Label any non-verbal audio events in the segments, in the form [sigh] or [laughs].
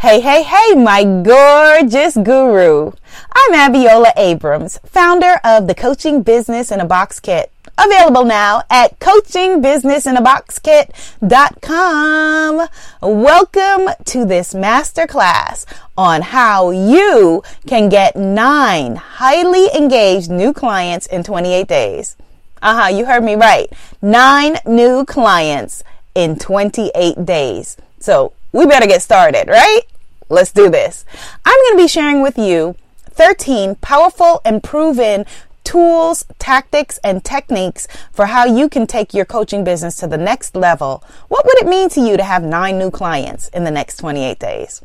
Hey, hey, hey, my gorgeous guru. I'm Abiola Abrams, founder of the Coaching Business in a Box Kit. Available now at coachingbusinessinaboxkit.com. Welcome to this masterclass on how you can get nine highly engaged new clients in 28 days. Uh huh, you heard me right. Nine new clients in 28 days. So we better get started, right? Let's do this. I'm going to be sharing with you 13 powerful and proven tools, tactics, and techniques for how you can take your coaching business to the next level. What would it mean to you to have nine new clients in the next 28 days?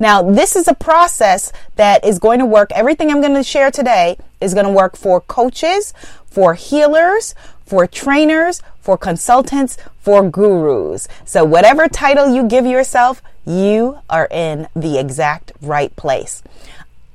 Now, this is a process that is going to work. Everything I'm going to share today is going to work for coaches, for healers, for trainers, for consultants, for gurus. So whatever title you give yourself, you are in the exact right place.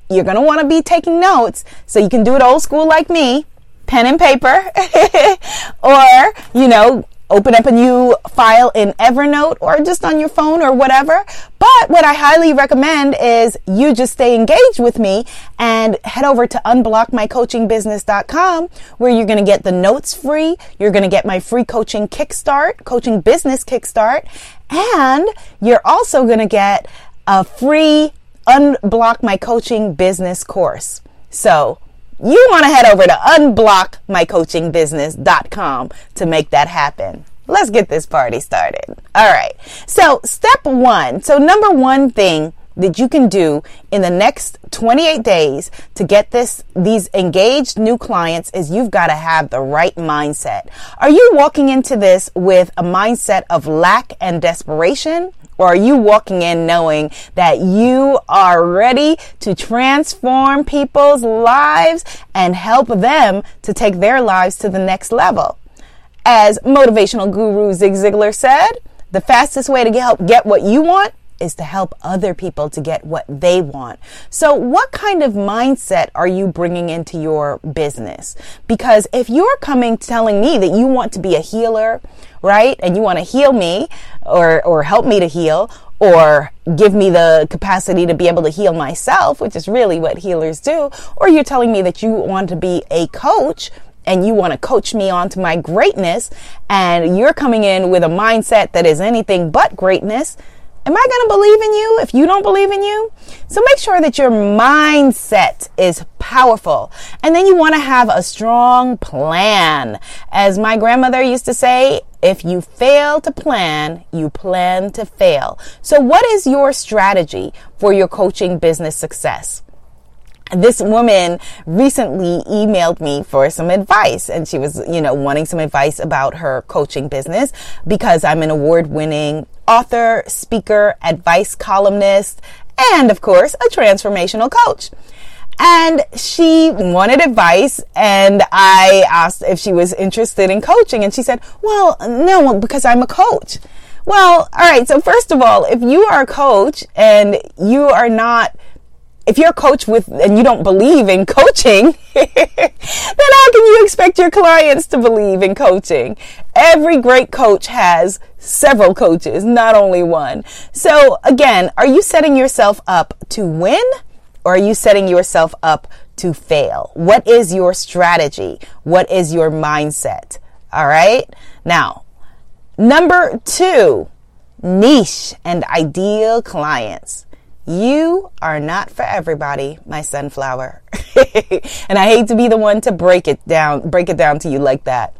You're going to want to be taking notes so you can do it old school like me, pen and paper, [laughs] or, you know, open up a new file in Evernote or just on your phone or whatever. But what I highly recommend is you just stay engaged with me and head over to unblockmycoachingbusiness.com where you're going to get the notes free. You're going to get my free coaching kickstart, coaching business kickstart, and you're also going to get a free unblock my coaching business course. So you want to head over to unblockmycoachingbusiness.com to make that happen. Let's get this party started. All right. So, step one. So, number one thing that you can do in the next 28 days to get this these engaged new clients is you've got to have the right mindset. Are you walking into this with a mindset of lack and desperation? Or are you walking in knowing that you are ready to transform people's lives and help them to take their lives to the next level? As motivational guru Zig Ziglar said, the fastest way to help get what you want is to help other people to get what they want. So what kind of mindset are you bringing into your business? Because if you're coming telling me that you want to be a healer, right? And you want to heal me or, or help me to heal or give me the capacity to be able to heal myself, which is really what healers do. Or you're telling me that you want to be a coach and you want to coach me onto my greatness and you're coming in with a mindset that is anything but greatness Am I going to believe in you if you don't believe in you? So make sure that your mindset is powerful. And then you want to have a strong plan. As my grandmother used to say, if you fail to plan, you plan to fail. So what is your strategy for your coaching business success? this woman recently emailed me for some advice and she was, you know, wanting some advice about her coaching business because I'm an award winning author, speaker, advice columnist, and of course, a transformational coach. And she wanted advice and I asked if she was interested in coaching and she said, well, no, because I'm a coach. Well, all right. So first of all, if you are a coach and you are not if you're a coach with and you don't believe in coaching, [laughs] then how can you expect your clients to believe in coaching? Every great coach has several coaches, not only one. So again, are you setting yourself up to win or are you setting yourself up to fail? What is your strategy? What is your mindset? All right. Now, number two, niche and ideal clients. You are not for everybody, my sunflower. [laughs] and I hate to be the one to break it down, break it down to you like that.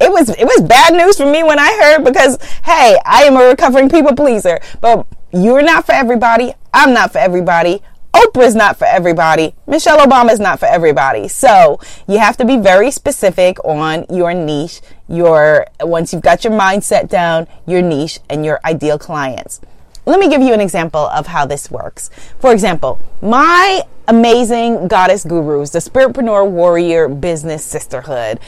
It was, it was bad news for me when I heard because, hey, I am a recovering people pleaser, but you're not for everybody. I'm not for everybody. Oprah's not for everybody. Michelle Obama is not for everybody. So you have to be very specific on your niche, your, once you've got your mindset down, your niche and your ideal clients. Let me give you an example of how this works. For example, my amazing goddess gurus, the Spiritpreneur Warrior Business Sisterhood,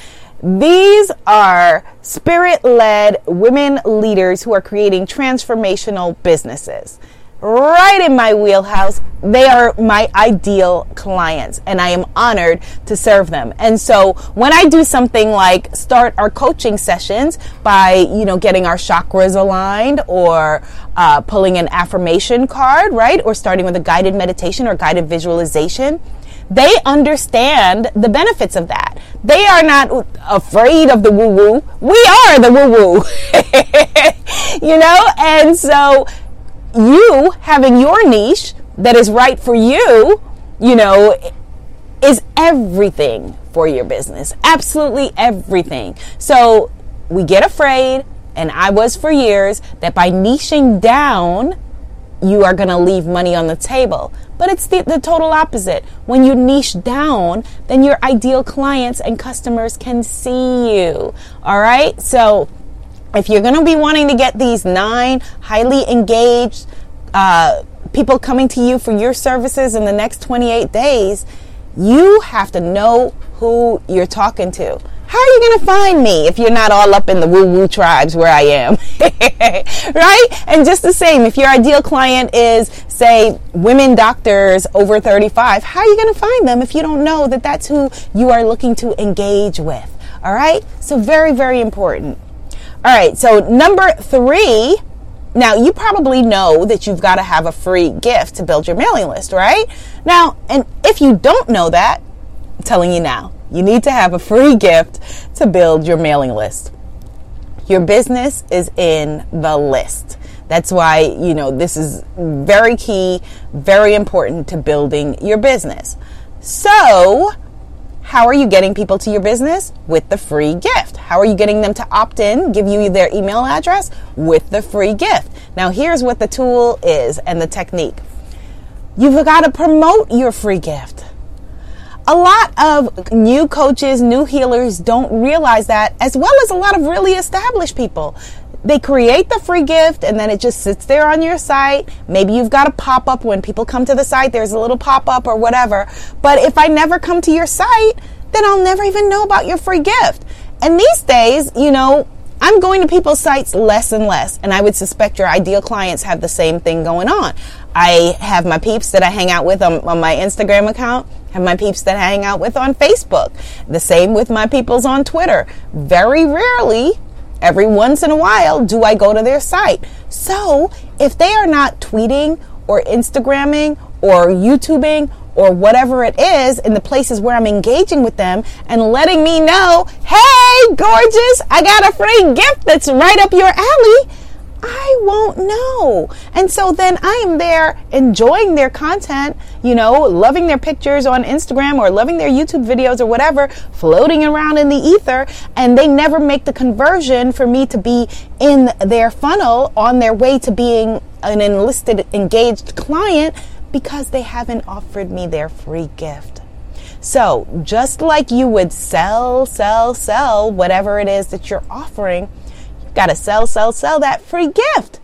these are spirit led women leaders who are creating transformational businesses. right in my wheelhouse. They are my ideal clients and I am honored to serve them. And so when I do something like start our coaching sessions by, you know, getting our chakras aligned or uh, pulling an affirmation card, right? Or starting with a guided meditation or guided visualization, they understand the benefits of that. They are not afraid of the woo woo. We are the woo woo. [laughs] you know? And so you having your niche that is right for you, you know, is everything for your business. Absolutely everything. So we get afraid, and I was for years, that by niching down, you are going to leave money on the table. But it's the, the total opposite. When you niche down, then your ideal clients and customers can see you. All right? So if you're going to be wanting to get these nine highly engaged uh, people coming to you for your services in the next 28 days, you have to know who you're talking to. How are you going to find me if you're not all up in the woo woo tribes where I am? [laughs] right? And just the same, if your ideal client is, say, women doctors over 35, how are you going to find them if you don't know that that's who you are looking to engage with? All right? So, very, very important. All right, so number three. Now, you probably know that you've got to have a free gift to build your mailing list, right? Now, and if you don't know that, I'm telling you now, you need to have a free gift to build your mailing list. Your business is in the list. That's why, you know, this is very key, very important to building your business. So, how are you getting people to your business? With the free gift. How are you getting them to opt in, give you their email address? With the free gift. Now, here's what the tool is and the technique you've got to promote your free gift. A lot of new coaches, new healers don't realize that, as well as a lot of really established people they create the free gift and then it just sits there on your site. Maybe you've got a pop up when people come to the site, there's a little pop up or whatever. But if I never come to your site, then I'll never even know about your free gift. And these days, you know, I'm going to people's sites less and less, and I would suspect your ideal clients have the same thing going on. I have my peeps that I hang out with on, on my Instagram account, have my peeps that I hang out with on Facebook. The same with my peoples on Twitter. Very rarely Every once in a while, do I go to their site? So if they are not tweeting or Instagramming or YouTubing or whatever it is in the places where I'm engaging with them and letting me know, hey, gorgeous, I got a free gift that's right up your alley I won't know. And so then I am there enjoying their content, you know, loving their pictures on Instagram or loving their YouTube videos or whatever, floating around in the ether. And they never make the conversion for me to be in their funnel on their way to being an enlisted, engaged client because they haven't offered me their free gift. So just like you would sell, sell, sell whatever it is that you're offering, Got to sell, sell, sell that free gift.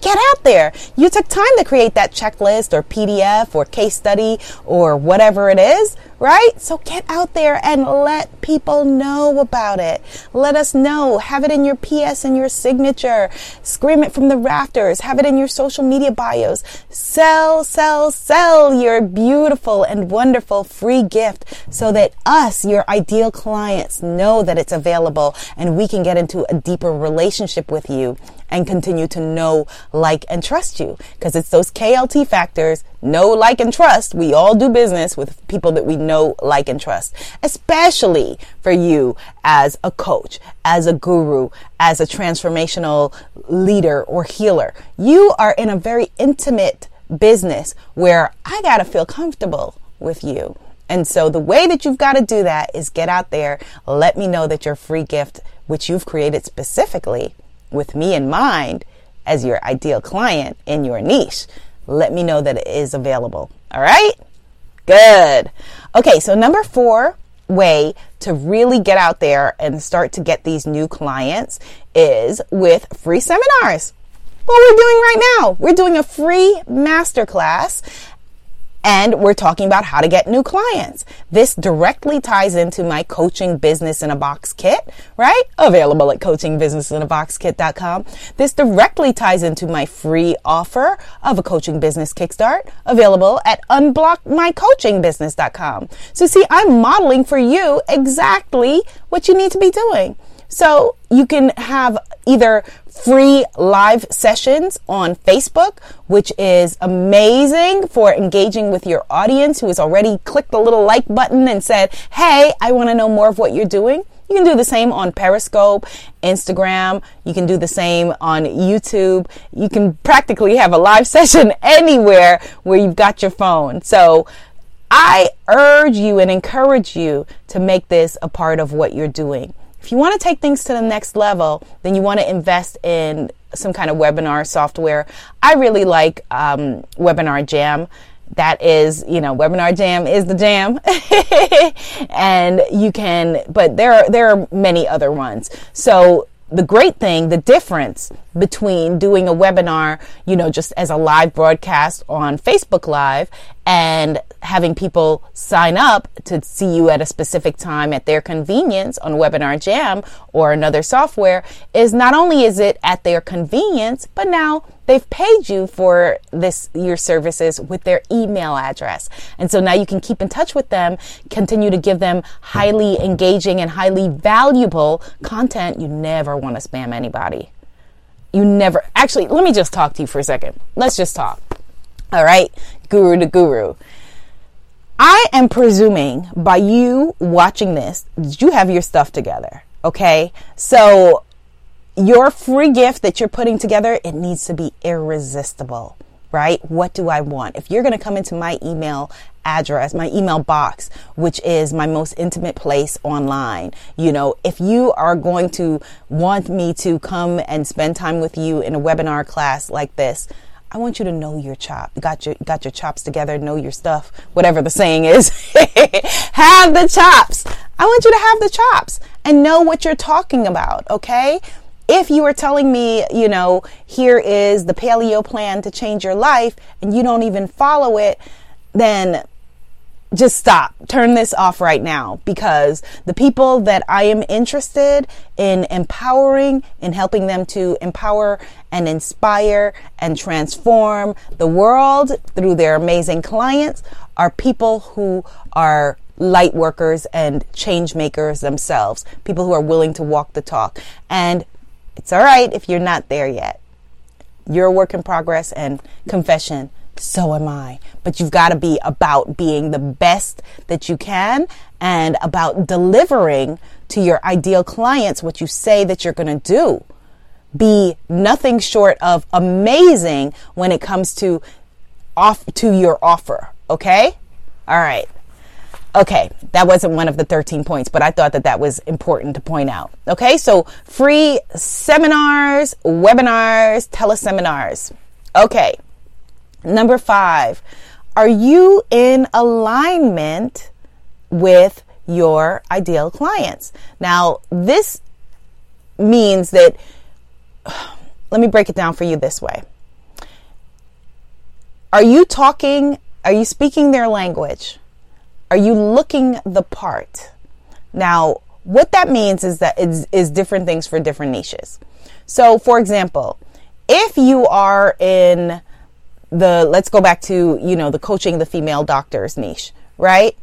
Get out there. You took time to create that checklist or PDF or case study or whatever it is, right? So get out there and let people know about it. Let us know. Have it in your PS and your signature. Scream it from the rafters. Have it in your social media bios. Sell, sell, sell your beautiful and wonderful free gift so that us, your ideal clients, know that it's available and we can get into a deeper relationship with you and continue to know, like, and trust you. Because it's those KLT factors know, like, and trust. We all do business with people that we know, like, and trust, especially for you as a coach, as a guru, as a transformational leader or healer. You are in a very intimate business where I got to feel comfortable with you. And so the way that you've got to do that is get out there, let me know that your free gift, which you've created specifically, with me in mind as your ideal client in your niche, let me know that it is available. All right? Good. Okay, so number four way to really get out there and start to get these new clients is with free seminars. What we're doing right now, we're doing a free masterclass And we're talking about how to get new clients. This directly ties into my coaching business in a box kit, right? Available at coachingbusinessinaboxkit.com. This directly ties into my free offer of a coaching business kickstart available at unblockmycoachingbusiness.com. So see, I'm modeling for you exactly what you need to be doing. So you can have either free live sessions on Facebook, which is amazing for engaging with your audience who has already clicked the little like button and said, Hey, I want to know more of what you're doing. You can do the same on Periscope, Instagram. You can do the same on YouTube. You can practically have a live [laughs] session anywhere where you've got your phone. So I urge you and encourage you to make this a part of what you're doing. If you want to take things to the next level, then you want to invest in some kind of webinar software. I really like um, Webinar Jam. That is, you know, Webinar Jam is the jam, [laughs] and you can. But there are there are many other ones. So the great thing, the difference between doing a webinar, you know, just as a live broadcast on Facebook Live and having people sign up to see you at a specific time at their convenience on Webinar Jam or another software is not only is it at their convenience, but now they've paid you for this your services with their email address. And so now you can keep in touch with them, continue to give them highly engaging and highly valuable content. You never want to spam anybody. You never actually let me just talk to you for a second. Let's just talk. All right, guru to guru. I am presuming by you watching this, you have your stuff together. Okay. So your free gift that you're putting together, it needs to be irresistible, right? What do I want? If you're going to come into my email address, my email box, which is my most intimate place online, you know, if you are going to want me to come and spend time with you in a webinar class like this, I want you to know your chop. Got your got your chops together, know your stuff, whatever the saying is. [laughs] have the chops. I want you to have the chops and know what you're talking about, okay? If you are telling me, you know, here is the paleo plan to change your life and you don't even follow it, then just stop. Turn this off right now because the people that I am interested in empowering and helping them to empower and inspire and transform the world through their amazing clients are people who are light workers and change makers themselves, people who are willing to walk the talk. And it's all right if you're not there yet. You're a work in progress and confession. So am I. But you've got to be about being the best that you can and about delivering to your ideal clients what you say that you're going to do. Be nothing short of amazing when it comes to off to your offer. Okay? All right. Okay, that wasn't one of the 13 points, but I thought that that was important to point out. Okay, so free seminars, webinars, teleseminars. Okay, number five, are you in alignment with your ideal clients? Now, this means that, [sighs] let me break it down for you this way. Are you talking, are you speaking their language? Are you looking the part? Now, what that means is that it's is different things for different niches. So, for example, if you are in the let's go back to, you know, the coaching the female doctors niche, right?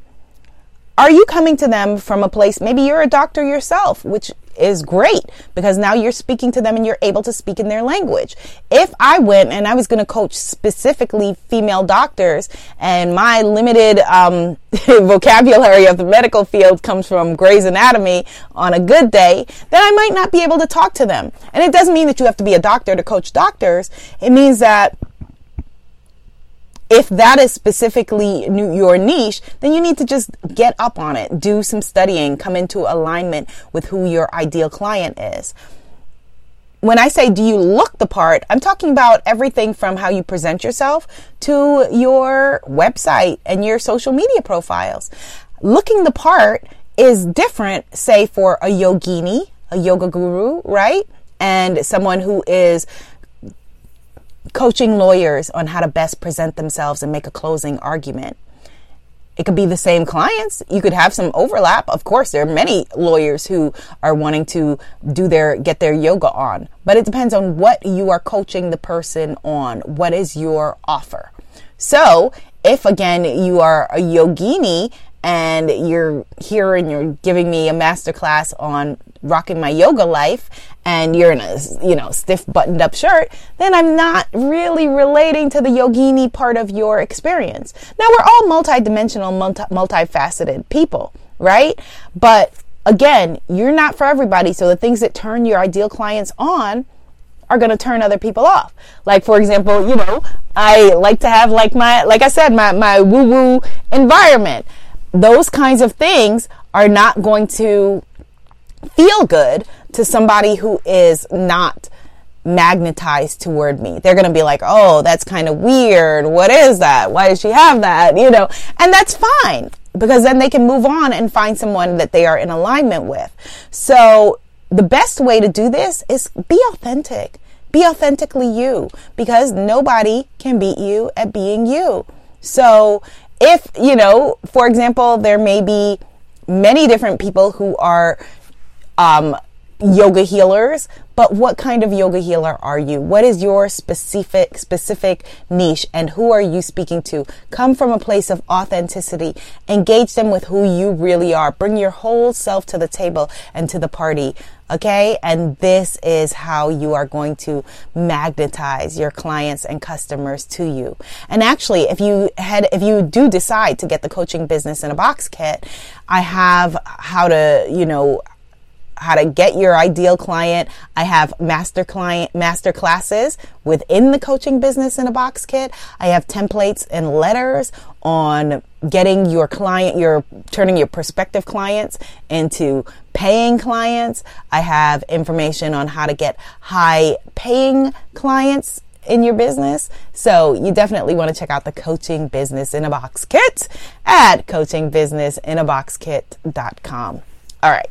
Are you coming to them from a place maybe you're a doctor yourself, which is great because now you're speaking to them and you're able to speak in their language. If I went and I was going to coach specifically female doctors and my limited um, [laughs] vocabulary of the medical field comes from Grey's Anatomy on a good day, then I might not be able to talk to them. And it doesn't mean that you have to be a doctor to coach doctors. It means that if that is specifically your niche, then you need to just get up on it, do some studying, come into alignment with who your ideal client is. When I say, do you look the part? I'm talking about everything from how you present yourself to your website and your social media profiles. Looking the part is different, say, for a yogini, a yoga guru, right? And someone who is coaching lawyers on how to best present themselves and make a closing argument. It could be the same clients. You could have some overlap. Of course, there are many lawyers who are wanting to do their, get their yoga on, but it depends on what you are coaching the person on. What is your offer? So if again you are a yogini and you're here and you're giving me a masterclass on rocking my yoga life and you're in a you know stiff buttoned up shirt then i'm not really relating to the yogini part of your experience now we're all multidimensional multi- multifaceted people right but again you're not for everybody so the things that turn your ideal clients on are going to turn other people off. Like, for example, you know, I like to have like my, like I said, my, my woo woo environment. Those kinds of things are not going to feel good to somebody who is not magnetized toward me. They're going to be like, oh, that's kind of weird. What is that? Why does she have that? You know, and that's fine because then they can move on and find someone that they are in alignment with. So the best way to do this is be authentic. Be authentically you because nobody can beat you at being you. So if, you know, for example, there may be many different people who are um, yoga healers, but what kind of yoga healer are you? What is your specific specific niche and who are you speaking to? Come from a place of authenticity. Engage them with who you really are. Bring your whole self to the table and to the party. Okay? And this is how you are going to magnetize your clients and customers to you. And actually, if you had if you do decide to get the coaching business in a box kit, I have how to, you know, how to get your ideal client. I have master client, master classes within the coaching business in a box kit. I have templates and letters on getting your client, your turning your prospective clients into paying clients. I have information on how to get high paying clients in your business. So you definitely want to check out the coaching business in a box kit at coachingbusinessinaboxkit.com. All right.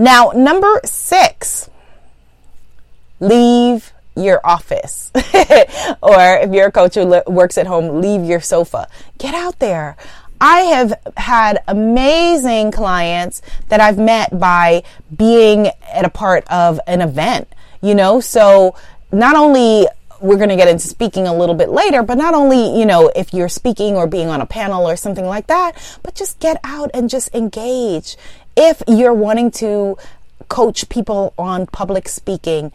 Now, number six, leave your office. [laughs] or if you're a coach who works at home, leave your sofa. Get out there. I have had amazing clients that I've met by being at a part of an event, you know, so not only we're going to get into speaking a little bit later, but not only, you know, if you're speaking or being on a panel or something like that, but just get out and just engage if you're wanting to coach people on public speaking,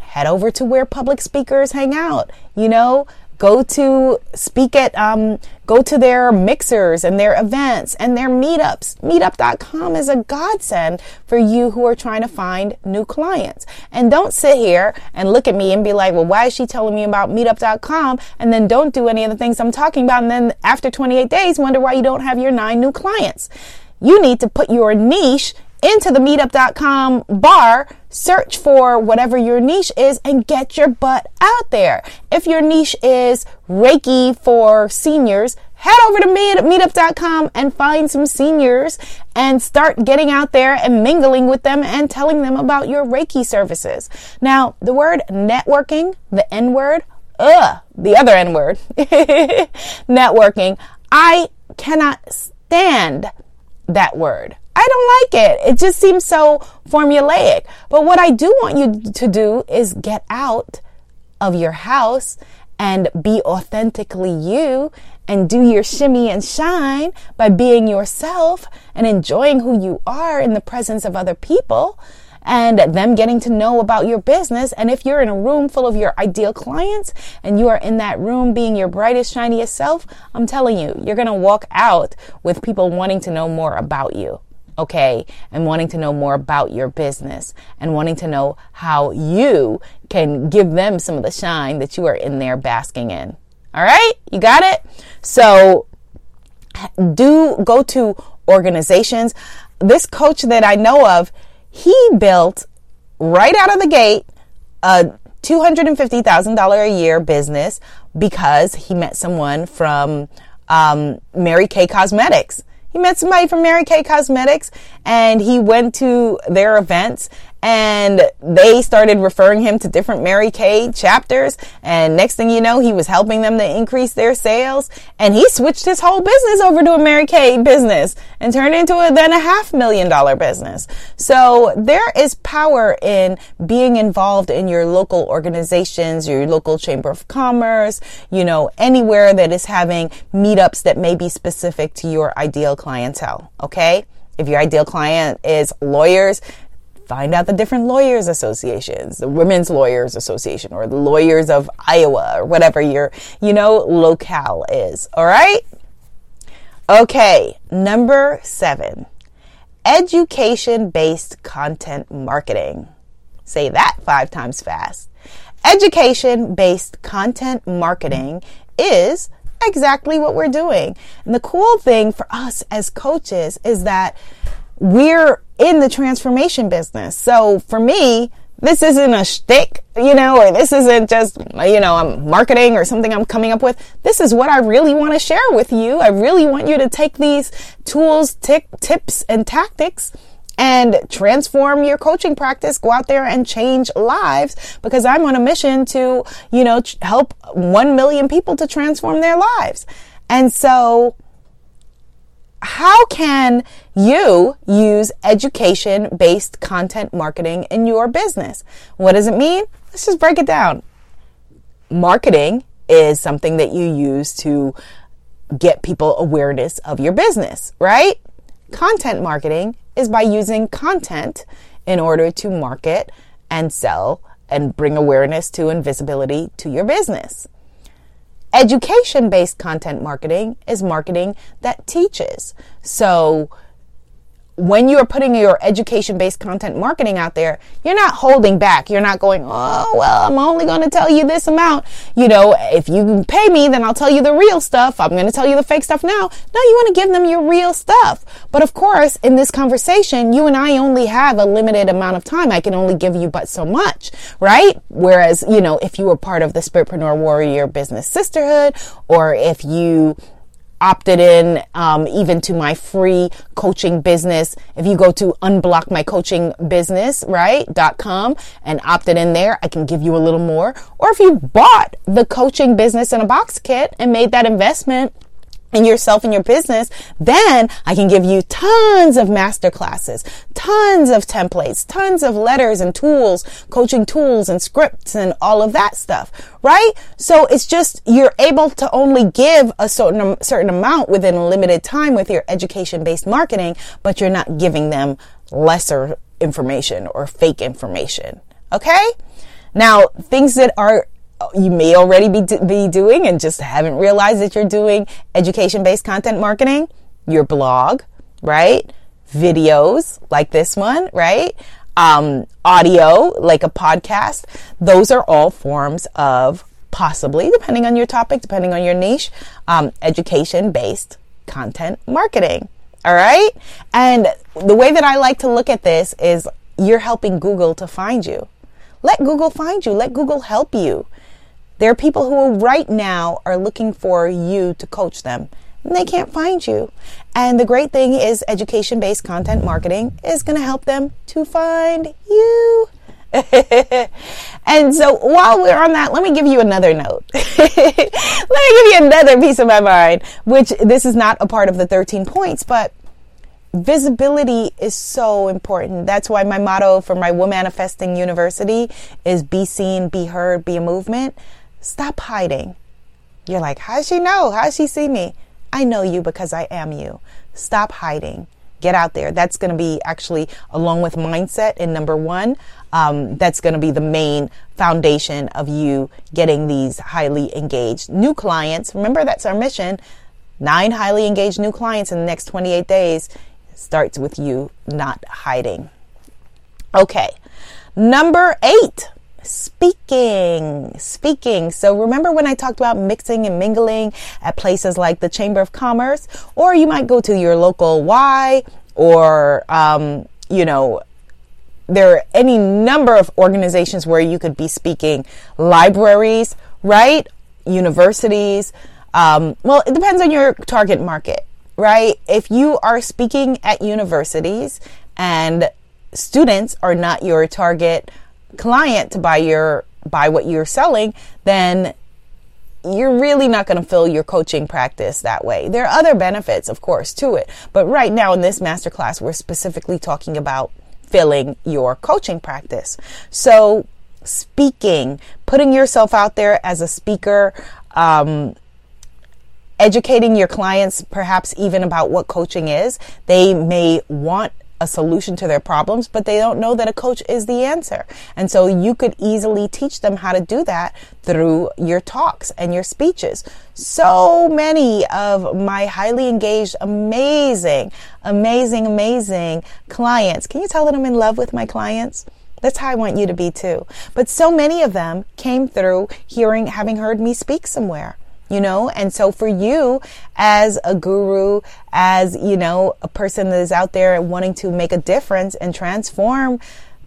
head over to where public speakers hang out. You know, go to speak at um, go to their mixers and their events and their meetups. Meetup.com is a godsend for you who are trying to find new clients. And don't sit here and look at me and be like well why is she telling me about meetup.com and then don't do any of the things i'm talking about. And then after 28 days wonder why you don't have your nine new clients you need to put your niche into the meetup.com bar, search for whatever your niche is and get your butt out there. If your niche is Reiki for seniors, head over to meetup.com and find some seniors and start getting out there and mingling with them and telling them about your Reiki services. Now, the word networking, the N word, ugh, the other N word, [laughs] networking, I cannot stand that word. I don't like it. It just seems so formulaic. But what I do want you to do is get out of your house and be authentically you and do your shimmy and shine by being yourself and enjoying who you are in the presence of other people and them getting to know about your business. And if you're in a room full of your ideal clients and you are in that room being your brightest, shiniest self, I'm telling you, you're going to walk out with people wanting to know more about you. Okay. And wanting to know more about your business and wanting to know how you can give them some of the shine that you are in there basking in. All right. You got it? So do go to organizations. This coach that I know of, he built right out of the gate a $250,000 a year business because he met someone from um, Mary Kay Cosmetics. He met somebody from Mary Kay Cosmetics and he went to their events and they started referring him to different Mary Kay chapters. And next thing you know, he was helping them to increase their sales. And he switched his whole business over to a Mary Kay business and turned into a then a half million dollar business. So there is power in being involved in your local organizations, your local chamber of commerce, you know, anywhere that is having meetups that may be specific to your ideal clientele. Okay. If your ideal client is lawyers, find out the different lawyers associations, the Women's Lawyers Association or the Lawyers of Iowa or whatever your, you know, locale is. All right. Okay. Number seven, education based content marketing. Say that five times fast. Education based content marketing is exactly what we're doing. And the cool thing for us as coaches is that we're in the transformation business. So for me, this isn't a shtick, you know, or this isn't just, you know, I'm marketing or something I'm coming up with. This is what I really want to share with you. I really want you to take these tools, t- tips, and tactics and transform your coaching practice. Go out there and change lives because I'm on a mission to, you know, help 1 million people to transform their lives. And so how can you use education based content marketing in your business? What does it mean? Let's just break it down. Marketing is something that you use to get people awareness of your business, right? Content marketing is by using content in order to market and sell and bring awareness to and visibility to your business. Education based content marketing is marketing that teaches. So when you're putting your education based content marketing out there, you're not holding back. You're not going, oh, well, I'm only going to tell you this amount. You know, if you pay me, then I'll tell you the real stuff. I'm going to tell you the fake stuff now. No, you want to give them your real stuff. But of course, in this conversation, you and I only have a limited amount of time. I can only give you but so much, right? Whereas, you know, if you were part of the Spiritpreneur Warrior Business Sisterhood, or if you opted in um, even to my free coaching business. If you go to unblockmycoachingbusiness, right, dot com and opted in there, I can give you a little more. Or if you bought the coaching business in a box kit and made that investment, in yourself and your business, then I can give you tons of master classes, tons of templates, tons of letters and tools, coaching tools and scripts and all of that stuff, right? So it's just you're able to only give a certain certain amount within a limited time with your education based marketing, but you're not giving them lesser information or fake information. Okay? Now, things that are you may already be, be doing and just haven't realized that you're doing education based content marketing, your blog, right? Videos like this one, right? Um, audio like a podcast. Those are all forms of possibly, depending on your topic, depending on your niche, um, education based content marketing. All right. And the way that I like to look at this is you're helping Google to find you. Let Google find you. Let Google help you. There are people who right now are looking for you to coach them and they can't find you. And the great thing is education based content marketing is going to help them to find you. [laughs] and so while we're on that, let me give you another note. [laughs] let me give you another piece of my mind, which this is not a part of the 13 points, but visibility is so important. That's why my motto for my Womanifesting University is be seen, be heard, be a movement. Stop hiding. You're like, how does she know? How does she see me? I know you because I am you. Stop hiding. Get out there. That's going to be actually along with mindset in number one. Um, that's going to be the main foundation of you getting these highly engaged new clients. Remember, that's our mission. Nine highly engaged new clients in the next 28 days starts with you not hiding. Okay. Number eight speaking speaking. So remember when i talked about mixing and mingling at places like the chamber of commerce? Or you might go to your local y or um, you know there are any number of organizations where you could be speaking. Libraries right? Universities. Um, well it depends on your target market right? If you are speaking at universities and students are not your target client to buy your buy what you're selling, then you're really not going to fill your coaching practice that way. There are other benefits, of course, to it. But right now in this masterclass, we're specifically talking about filling your coaching practice. So speaking, putting yourself out there as a speaker, um, educating your clients perhaps even about what coaching is. They may want a solution to their problems, but they don't know that a coach is the answer. And so you could easily teach them how to do that through your talks and your speeches. So many of my highly engaged, amazing, amazing, amazing clients. Can you tell that I'm in love with my clients? That's how I want you to be too. But so many of them came through hearing, having heard me speak somewhere you know? And so for you as a guru, as, you know, a person that is out there wanting to make a difference and transform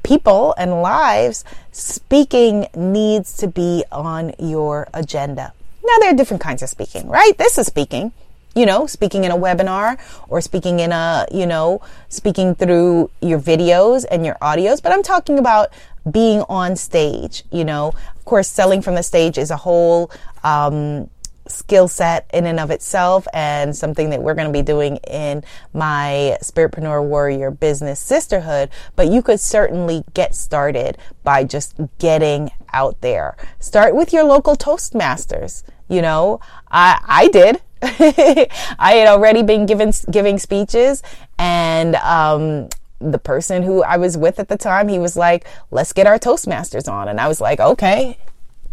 people and lives, speaking needs to be on your agenda. Now there are different kinds of speaking, right? This is speaking you know, speaking in a webinar or speaking in a, you know, speaking through your videos and your audios, but I'm talking about being on stage, you know. Of course, selling from the stage is a whole um, skill set in and of itself and something that we're going to be doing in my Spiritpreneur Warrior Business Sisterhood. But you could certainly get started by just getting out there. Start with your local Toastmasters. You know, I, I did. [laughs] I had already been given, giving speeches and, um, the person who I was with at the time, he was like, let's get our Toastmasters on. And I was like, okay.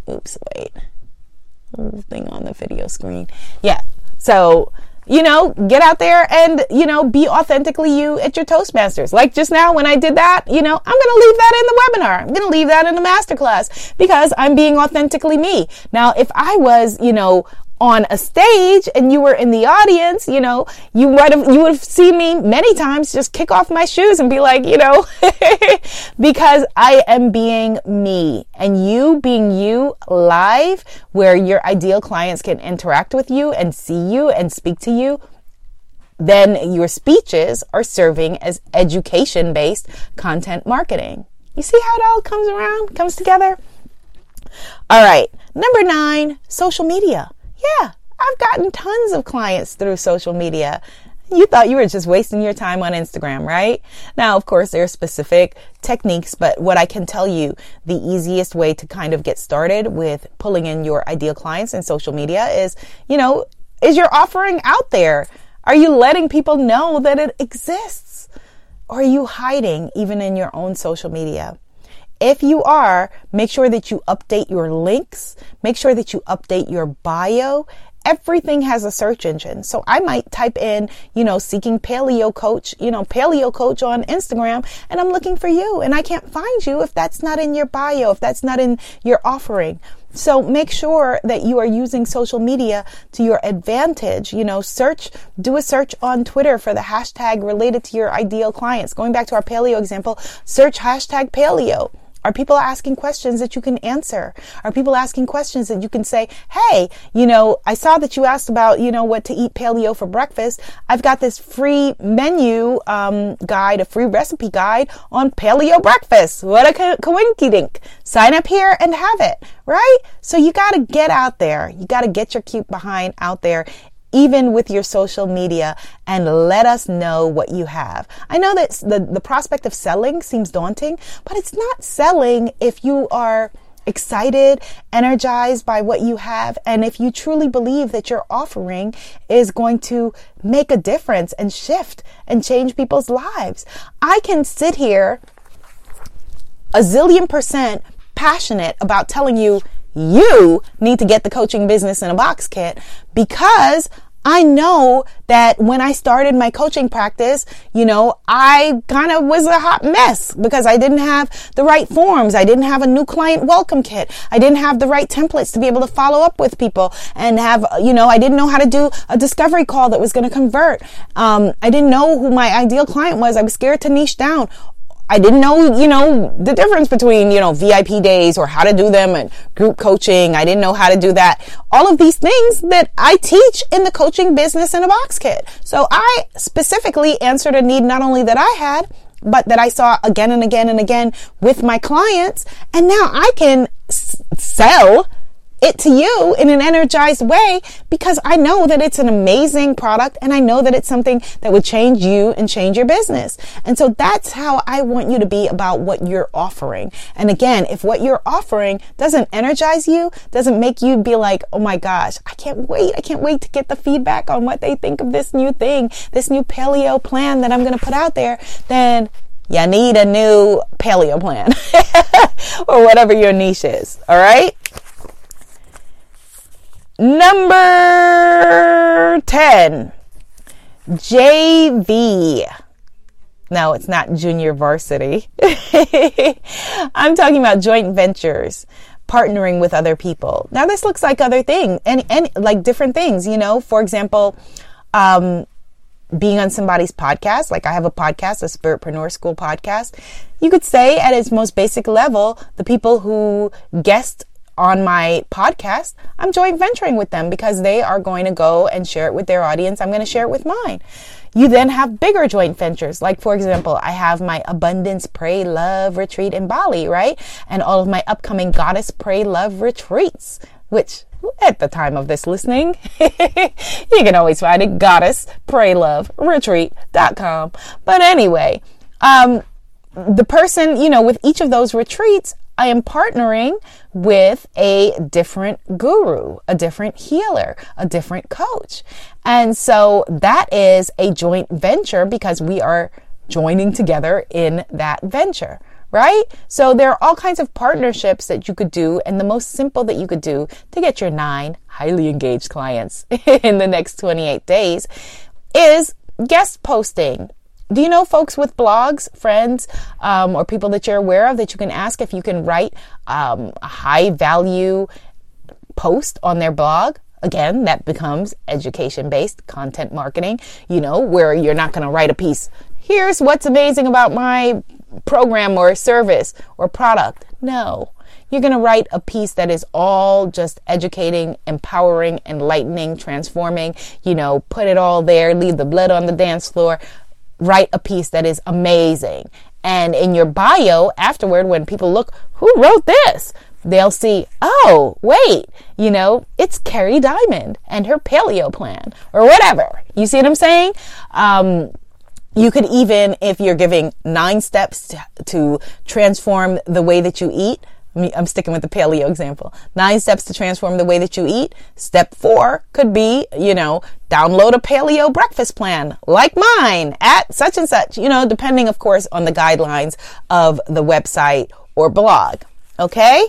Oops, wait thing on the video screen. Yeah. So, you know, get out there and, you know, be authentically you at your Toastmasters. Like just now when I did that, you know, I'm going to leave that in the webinar. I'm going to leave that in the masterclass because I'm being authentically me. Now, if I was, you know, on a stage and you were in the audience, you know, you would have, you would have seen me many times just kick off my shoes and be like, you know, [laughs] because I am being me and you being you live where your ideal clients can interact with you and see you and speak to you. Then your speeches are serving as education based content marketing. You see how it all comes around, comes together? All right. Number nine, social media. Yeah, I've gotten tons of clients through social media. You thought you were just wasting your time on Instagram, right? Now, of course, there are specific techniques, but what I can tell you, the easiest way to kind of get started with pulling in your ideal clients in social media is, you know, is your offering out there? Are you letting people know that it exists? Or are you hiding even in your own social media? If you are, make sure that you update your links, make sure that you update your bio. Everything has a search engine. So I might type in, you know, seeking paleo coach, you know, paleo coach on Instagram and I'm looking for you and I can't find you if that's not in your bio, if that's not in your offering. So make sure that you are using social media to your advantage. You know, search, do a search on Twitter for the hashtag related to your ideal clients. Going back to our paleo example, search hashtag paleo. Are people asking questions that you can answer? Are people asking questions that you can say, Hey, you know, I saw that you asked about, you know, what to eat paleo for breakfast. I've got this free menu, um, guide, a free recipe guide on paleo breakfast. What a co- coinky dink. Sign up here and have it, right? So you got to get out there. You got to get your cute behind out there even with your social media and let us know what you have. I know that the, the prospect of selling seems daunting, but it's not selling if you are excited, energized by what you have, and if you truly believe that your offering is going to make a difference and shift and change people's lives. I can sit here a zillion percent passionate about telling you you need to get the coaching business in a box kit because I know that when I started my coaching practice, you know, I kind of was a hot mess because I didn't have the right forms. I didn't have a new client welcome kit. I didn't have the right templates to be able to follow up with people and have, you know, I didn't know how to do a discovery call that was going to convert. Um, I didn't know who my ideal client was. I was scared to niche down. I didn't know, you know, the difference between, you know, VIP days or how to do them and group coaching. I didn't know how to do that. All of these things that I teach in the coaching business in a box kit. So I specifically answered a need not only that I had, but that I saw again and again and again with my clients. And now I can s- sell it to you in an energized way because I know that it's an amazing product and I know that it's something that would change you and change your business. And so that's how I want you to be about what you're offering. And again, if what you're offering doesn't energize you, doesn't make you be like, oh my gosh, I can't wait. I can't wait to get the feedback on what they think of this new thing, this new paleo plan that I'm going to put out there, then you need a new paleo plan [laughs] or whatever your niche is. All right. Number 10, JV. No, it's not junior varsity. [laughs] I'm talking about joint ventures, partnering with other people. Now, this looks like other things and, and like different things, you know, for example, um, being on somebody's podcast, like I have a podcast, a Spiritpreneur School podcast, you could say at its most basic level, the people who guest on my podcast, I'm joint venturing with them because they are going to go and share it with their audience. I'm going to share it with mine. You then have bigger joint ventures. Like, for example, I have my Abundance Pray Love retreat in Bali, right? And all of my upcoming Goddess Pray Love retreats, which at the time of this listening, [laughs] you can always find it goddess pray love retreat.com. But anyway, um, the person, you know, with each of those retreats, I am partnering with a different guru, a different healer, a different coach. And so that is a joint venture because we are joining together in that venture, right? So there are all kinds of partnerships that you could do. And the most simple that you could do to get your nine highly engaged clients [laughs] in the next 28 days is guest posting do you know folks with blogs, friends, um, or people that you're aware of that you can ask if you can write um, a high value post on their blog? Again, that becomes education based content marketing, you know, where you're not going to write a piece. Here's what's amazing about my program or service or product. No. You're going to write a piece that is all just educating, empowering, enlightening, transforming, you know, put it all there, leave the blood on the dance floor, write a piece that is amazing. And in your bio afterward, when people look, who wrote this? They'll see, oh, wait, you know, it's Carrie Diamond and her paleo plan or whatever. You see what I'm saying? Um, you could even, if you're giving nine steps to, to transform the way that you eat, I'm sticking with the paleo example. Nine steps to transform the way that you eat. Step four could be, you know, download a paleo breakfast plan like mine at such and such, you know, depending, of course, on the guidelines of the website or blog. Okay.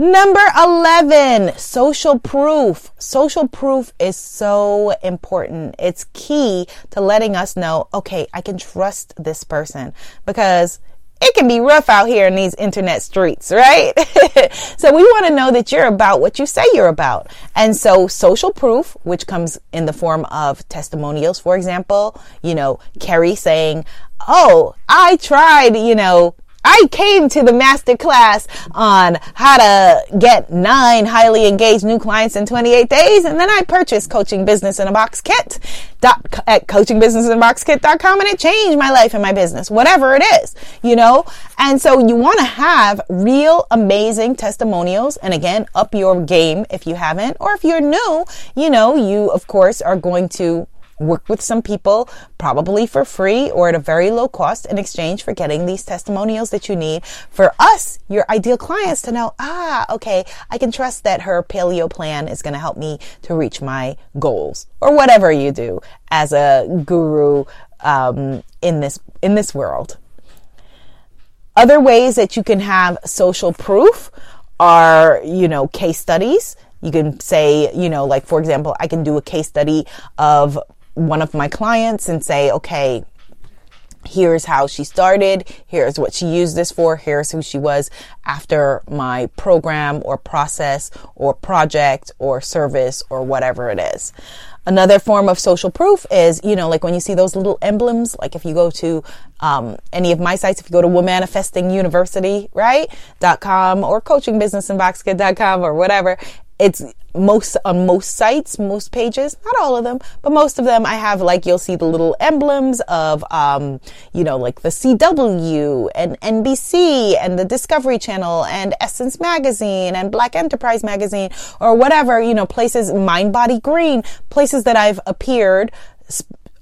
Number 11, social proof. Social proof is so important. It's key to letting us know, okay, I can trust this person because it can be rough out here in these internet streets, right? [laughs] so we want to know that you're about what you say you're about. And so social proof, which comes in the form of testimonials, for example, you know, Kerry saying, Oh, I tried, you know, I came to the master class on how to get nine highly engaged new clients in 28 days. And then I purchased coaching business in a box kit dot, at coachingbusinessinboxkit.com and it changed my life and my business, whatever it is, you know? And so you want to have real amazing testimonials. And again, up your game if you haven't, or if you're new, you know, you of course are going to work with some people, probably for free or at a very low cost in exchange for getting these testimonials that you need for us, your ideal clients to know, ah, okay, I can trust that her paleo plan is going to help me to reach my goals or whatever you do as a guru, um, in this, in this world. Other ways that you can have social proof are, you know, case studies. You can say, you know, like for example, I can do a case study of one of my clients and say, okay, here's how she started. Here's what she used this for. Here's who she was after my program or process or project or service or whatever it is. Another form of social proof is, you know, like when you see those little emblems, like if you go to um, any of my sites, if you go to Womanifesting University, right, com or coachingbusinessinboxkit.com or whatever, it's most on most sites, most pages, not all of them, but most of them I have like you'll see the little emblems of um, you know, like the CW and NBC and the Discovery Channel and Essence Magazine and Black Enterprise Magazine or whatever, you know, places Mind Body Green, places that I've appeared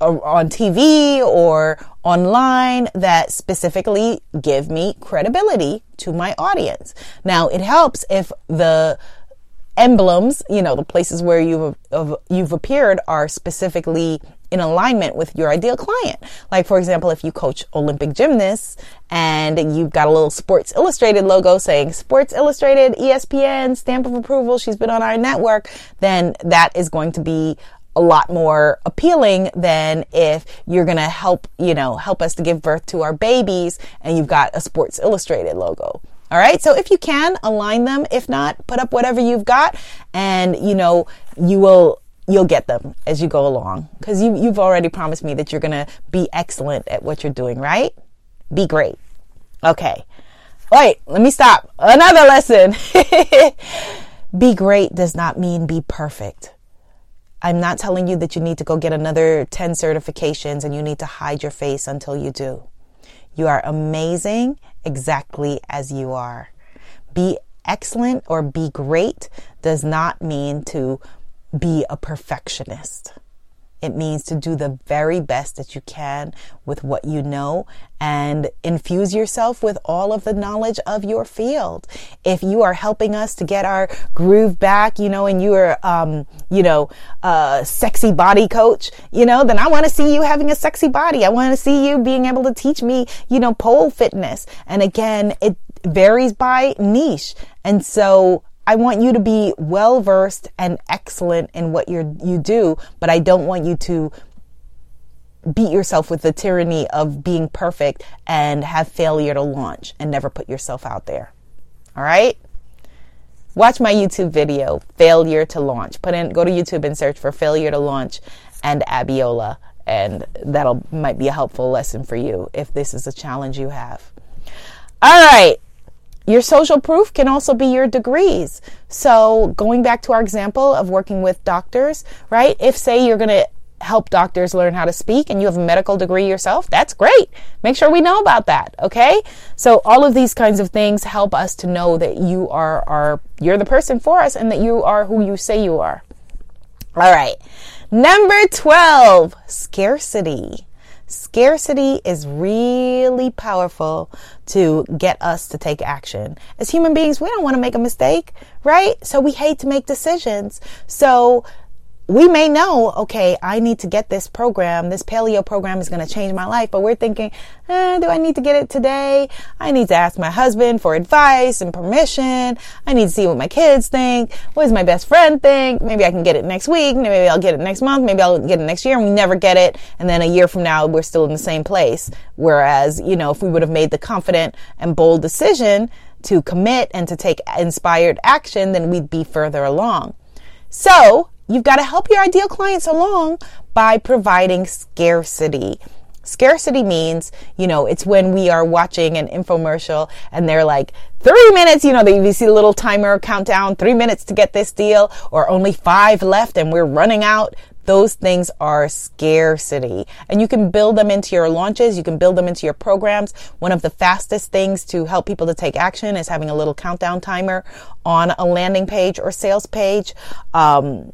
on TV or online that specifically give me credibility to my audience. Now, it helps if the emblems, you know, the places where you've you've appeared are specifically in alignment with your ideal client. Like for example, if you coach Olympic gymnasts and you've got a little Sports Illustrated logo saying Sports Illustrated, ESPN, stamp of approval, she's been on our network, then that is going to be a lot more appealing than if you're going to help, you know, help us to give birth to our babies and you've got a Sports Illustrated logo. All right. So if you can align them, if not, put up whatever you've got and, you know, you will, you'll get them as you go along because you, you've already promised me that you're going to be excellent at what you're doing, right? Be great. Okay. Wait, let me stop. Another lesson. [laughs] be great does not mean be perfect. I'm not telling you that you need to go get another 10 certifications and you need to hide your face until you do. You are amazing exactly as you are. Be excellent or be great does not mean to be a perfectionist. It means to do the very best that you can with what you know and infuse yourself with all of the knowledge of your field. If you are helping us to get our groove back, you know, and you are, um, you know, a sexy body coach, you know, then I want to see you having a sexy body. I want to see you being able to teach me, you know, pole fitness. And again, it varies by niche. And so I want you to be well versed and excellent in what you you do, but I don't want you to beat yourself with the tyranny of being perfect and have failure to launch and never put yourself out there. All right? Watch my YouTube video, Failure to Launch. Put in go to YouTube and search for Failure to Launch and Abiola and that'll might be a helpful lesson for you if this is a challenge you have. All right. Your social proof can also be your degrees. So, going back to our example of working with doctors, right? If, say, you're going to help doctors learn how to speak and you have a medical degree yourself, that's great. Make sure we know about that, okay? So, all of these kinds of things help us to know that you are, are you're the person for us and that you are who you say you are. All right. Number 12, scarcity. Scarcity is really powerful to get us to take action. As human beings, we don't want to make a mistake, right? So we hate to make decisions. So we may know, okay, I need to get this program. This paleo program is going to change my life. But we're thinking, eh, do I need to get it today? I need to ask my husband for advice and permission. I need to see what my kids think. What does my best friend think? Maybe I can get it next week. Maybe I'll get it next month. Maybe I'll get it next year. And we never get it. And then a year from now, we're still in the same place. Whereas, you know, if we would have made the confident and bold decision to commit and to take inspired action, then we'd be further along. So You've got to help your ideal clients along by providing scarcity. Scarcity means, you know, it's when we are watching an infomercial and they're like, three minutes, you know, they, you see a little timer countdown, three minutes to get this deal, or only five left and we're running out. Those things are scarcity and you can build them into your launches. You can build them into your programs. One of the fastest things to help people to take action is having a little countdown timer on a landing page or sales page. Um,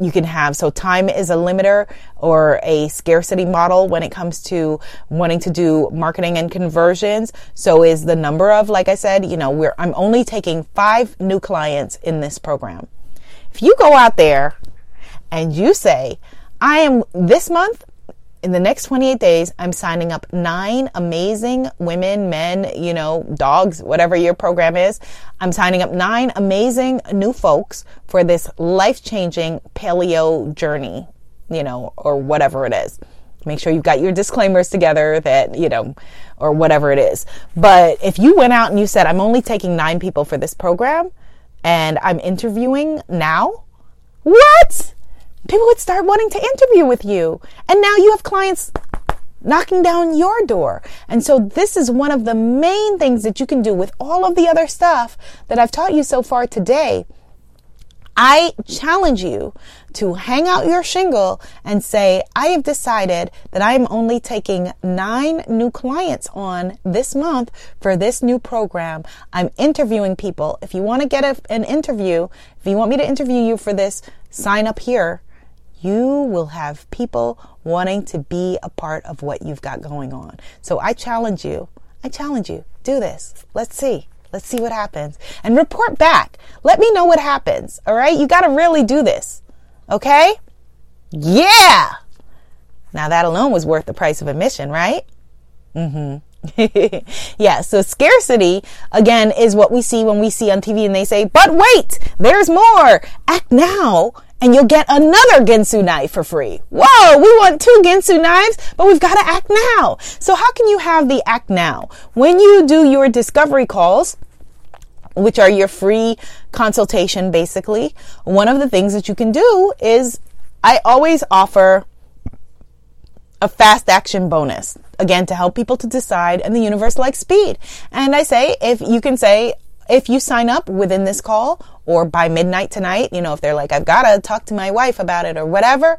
you can have. So time is a limiter or a scarcity model when it comes to wanting to do marketing and conversions. So is the number of like i said you know we're i'm only taking five new clients in this program. If you go out there and you say i am this month in the next 28 days, I'm signing up nine amazing women, men, you know, dogs, whatever your program is. I'm signing up nine amazing new folks for this life changing paleo journey, you know, or whatever it is. Make sure you've got your disclaimers together that, you know, or whatever it is. But if you went out and you said, I'm only taking nine people for this program and I'm interviewing now, what? People would start wanting to interview with you. And now you have clients knocking down your door. And so this is one of the main things that you can do with all of the other stuff that I've taught you so far today. I challenge you to hang out your shingle and say, I have decided that I am only taking nine new clients on this month for this new program. I'm interviewing people. If you want to get a, an interview, if you want me to interview you for this, sign up here. You will have people wanting to be a part of what you've got going on. So I challenge you. I challenge you. Do this. Let's see. Let's see what happens and report back. Let me know what happens. All right. You got to really do this. Okay. Yeah. Now that alone was worth the price of admission, right? Mm-hmm. [laughs] yeah, so scarcity again is what we see when we see on TV and they say, but wait, there's more. Act now and you'll get another Ginsu knife for free. Whoa, we want two Ginsu knives, but we've got to act now. So how can you have the act now? When you do your discovery calls, which are your free consultation basically, one of the things that you can do is I always offer a fast action bonus again to help people to decide and the universe likes speed and i say if you can say if you sign up within this call or by midnight tonight, you know, if they're like, I've got to talk to my wife about it or whatever,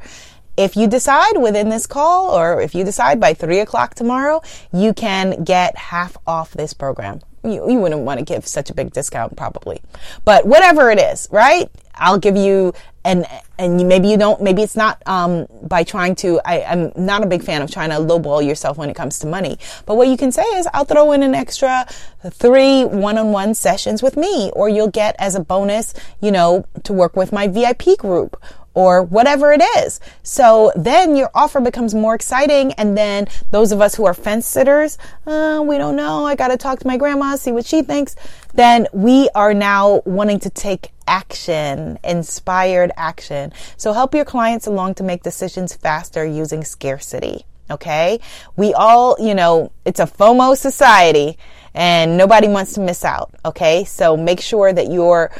if you decide within this call or if you decide by three o'clock tomorrow, you can get half off this program. You, you wouldn't want to give such a big discount probably, but whatever it is, right? I'll give you and and maybe you don't maybe it's not um, by trying to I, i'm not a big fan of trying to lowball yourself when it comes to money. But what you can say is i'll throw in an extra three one-on-one sessions with me or you'll get as a bonus you know to work with my vip group or whatever it is. So then your offer becomes more exciting. And then those of us who are fence sitters, uh, we don't know. I got to talk to my grandma, see what she thinks. Then we are now wanting to take action, inspired action. So help your clients along to make decisions faster using scarcity. Okay. We all, you know, it's a FOMO society and nobody wants to miss out. Okay. So make sure that your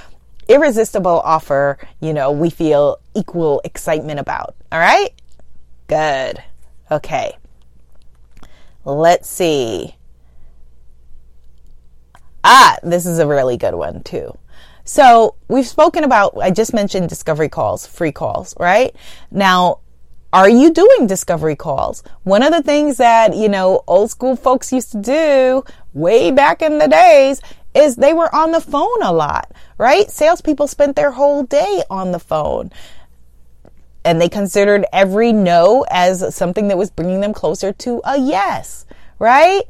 irresistible offer, you know, we feel equal excitement about. All right? Good. Okay. Let's see. Ah, this is a really good one too. So we've spoken about, I just mentioned discovery calls, free calls, right? Now, are you doing discovery calls? One of the things that, you know, old school folks used to do way back in the days is they were on the phone a lot, right? Salespeople spent their whole day on the phone. And they considered every no as something that was bringing them closer to a yes, right?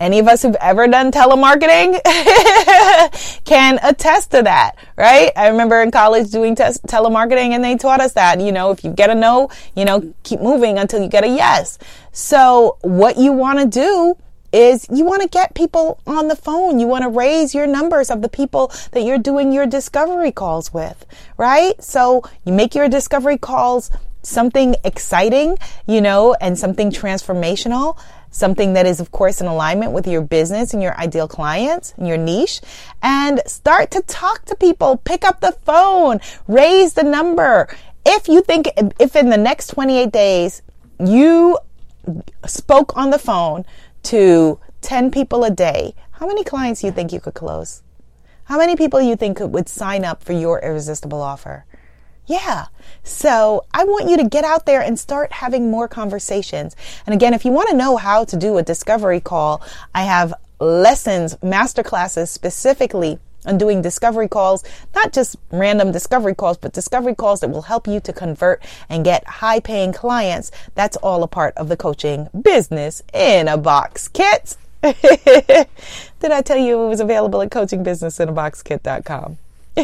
Any of us who've ever done telemarketing [laughs] can attest to that, right? I remember in college doing tes- telemarketing and they taught us that, you know, if you get a no, you know, keep moving until you get a yes. So what you want to do is you want to get people on the phone. You want to raise your numbers of the people that you're doing your discovery calls with, right? So you make your discovery calls something exciting, you know, and something transformational, something that is, of course, in alignment with your business and your ideal clients and your niche, and start to talk to people. Pick up the phone, raise the number. If you think, if in the next 28 days you spoke on the phone to 10 people a day, how many clients do you think you could close? How many people you think would sign up for your irresistible offer? Yeah. So I want you to get out there and start having more conversations. And again, if you want to know how to do a discovery call, I have lessons, masterclasses specifically on doing discovery calls, not just random discovery calls, but discovery calls that will help you to convert and get high paying clients. That's all a part of the coaching business in a box kit. [laughs] Did I tell you it was available at coachingbusinessinaboxkit.com? [laughs]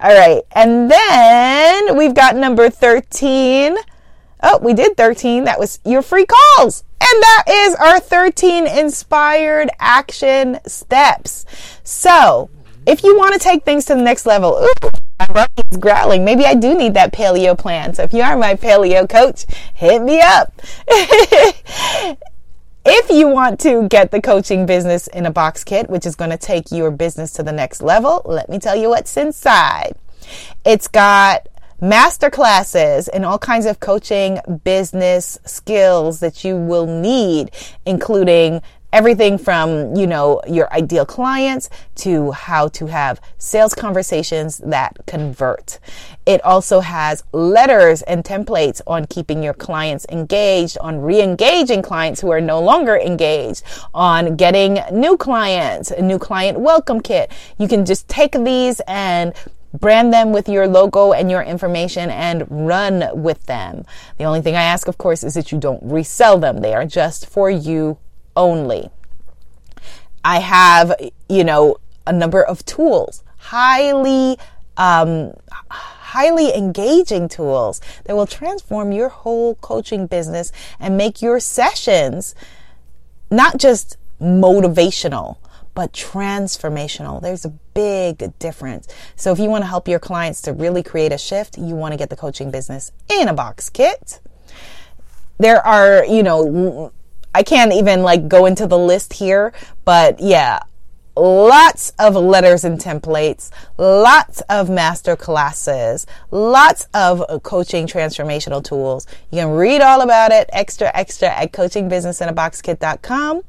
all right. And then we've got number 13. Oh, we did 13. That was your free calls. And that is our 13 inspired action steps. So, if you want to take things to the next level, ooh, my is growling. Maybe I do need that paleo plan. So if you are my paleo coach, hit me up. [laughs] if you want to get the coaching business in a box kit, which is going to take your business to the next level, let me tell you what's inside. It's got master classes and all kinds of coaching business skills that you will need, including everything from, you know, your ideal clients to how to have sales conversations that convert. It also has letters and templates on keeping your clients engaged, on re-engaging clients who are no longer engaged, on getting new clients, a new client welcome kit. You can just take these and brand them with your logo and your information and run with them. The only thing I ask, of course, is that you don't resell them. They are just for you only. I have, you know, a number of tools, highly, um, highly engaging tools that will transform your whole coaching business and make your sessions not just motivational, but transformational. There's a big difference. So if you want to help your clients to really create a shift, you want to get the coaching business in a box kit. There are, you know, I can't even like go into the list here, but yeah, lots of letters and templates, lots of master classes, lots of coaching transformational tools. You can read all about it extra, extra at coachingbusinessinaboxkit.com.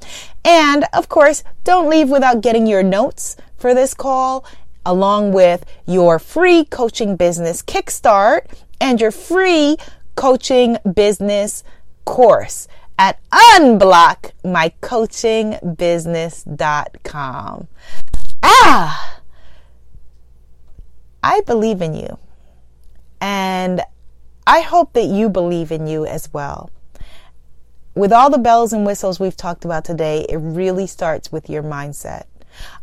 And of course, don't leave without getting your notes for this call along with your free coaching business kickstart and your free coaching business course at unblockmycoachingbusiness.com. Ah, I believe in you. And I hope that you believe in you as well. With all the bells and whistles we've talked about today, it really starts with your mindset.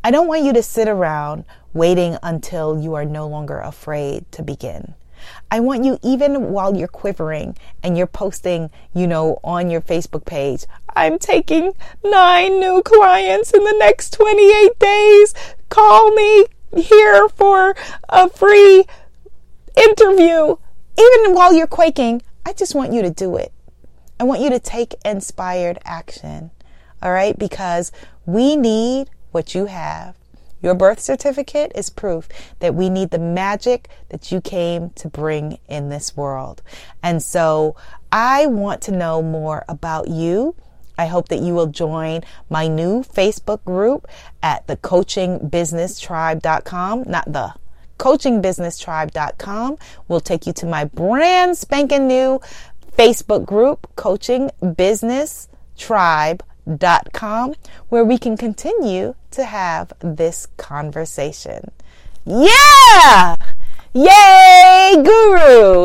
I don't want you to sit around waiting until you are no longer afraid to begin. I want you, even while you're quivering and you're posting, you know, on your Facebook page, I'm taking nine new clients in the next 28 days. Call me here for a free interview. Even while you're quaking, I just want you to do it. I want you to take inspired action. All right? Because we need what you have. Your birth certificate is proof that we need the magic that you came to bring in this world. And so I want to know more about you. I hope that you will join my new Facebook group at the coachingbusinesstribe.com, not the coachingbusinesstribe.com will take you to my brand spanking new Facebook group, Coaching Business Tribe where we can continue to have this conversation. Yeah! Yay, guru!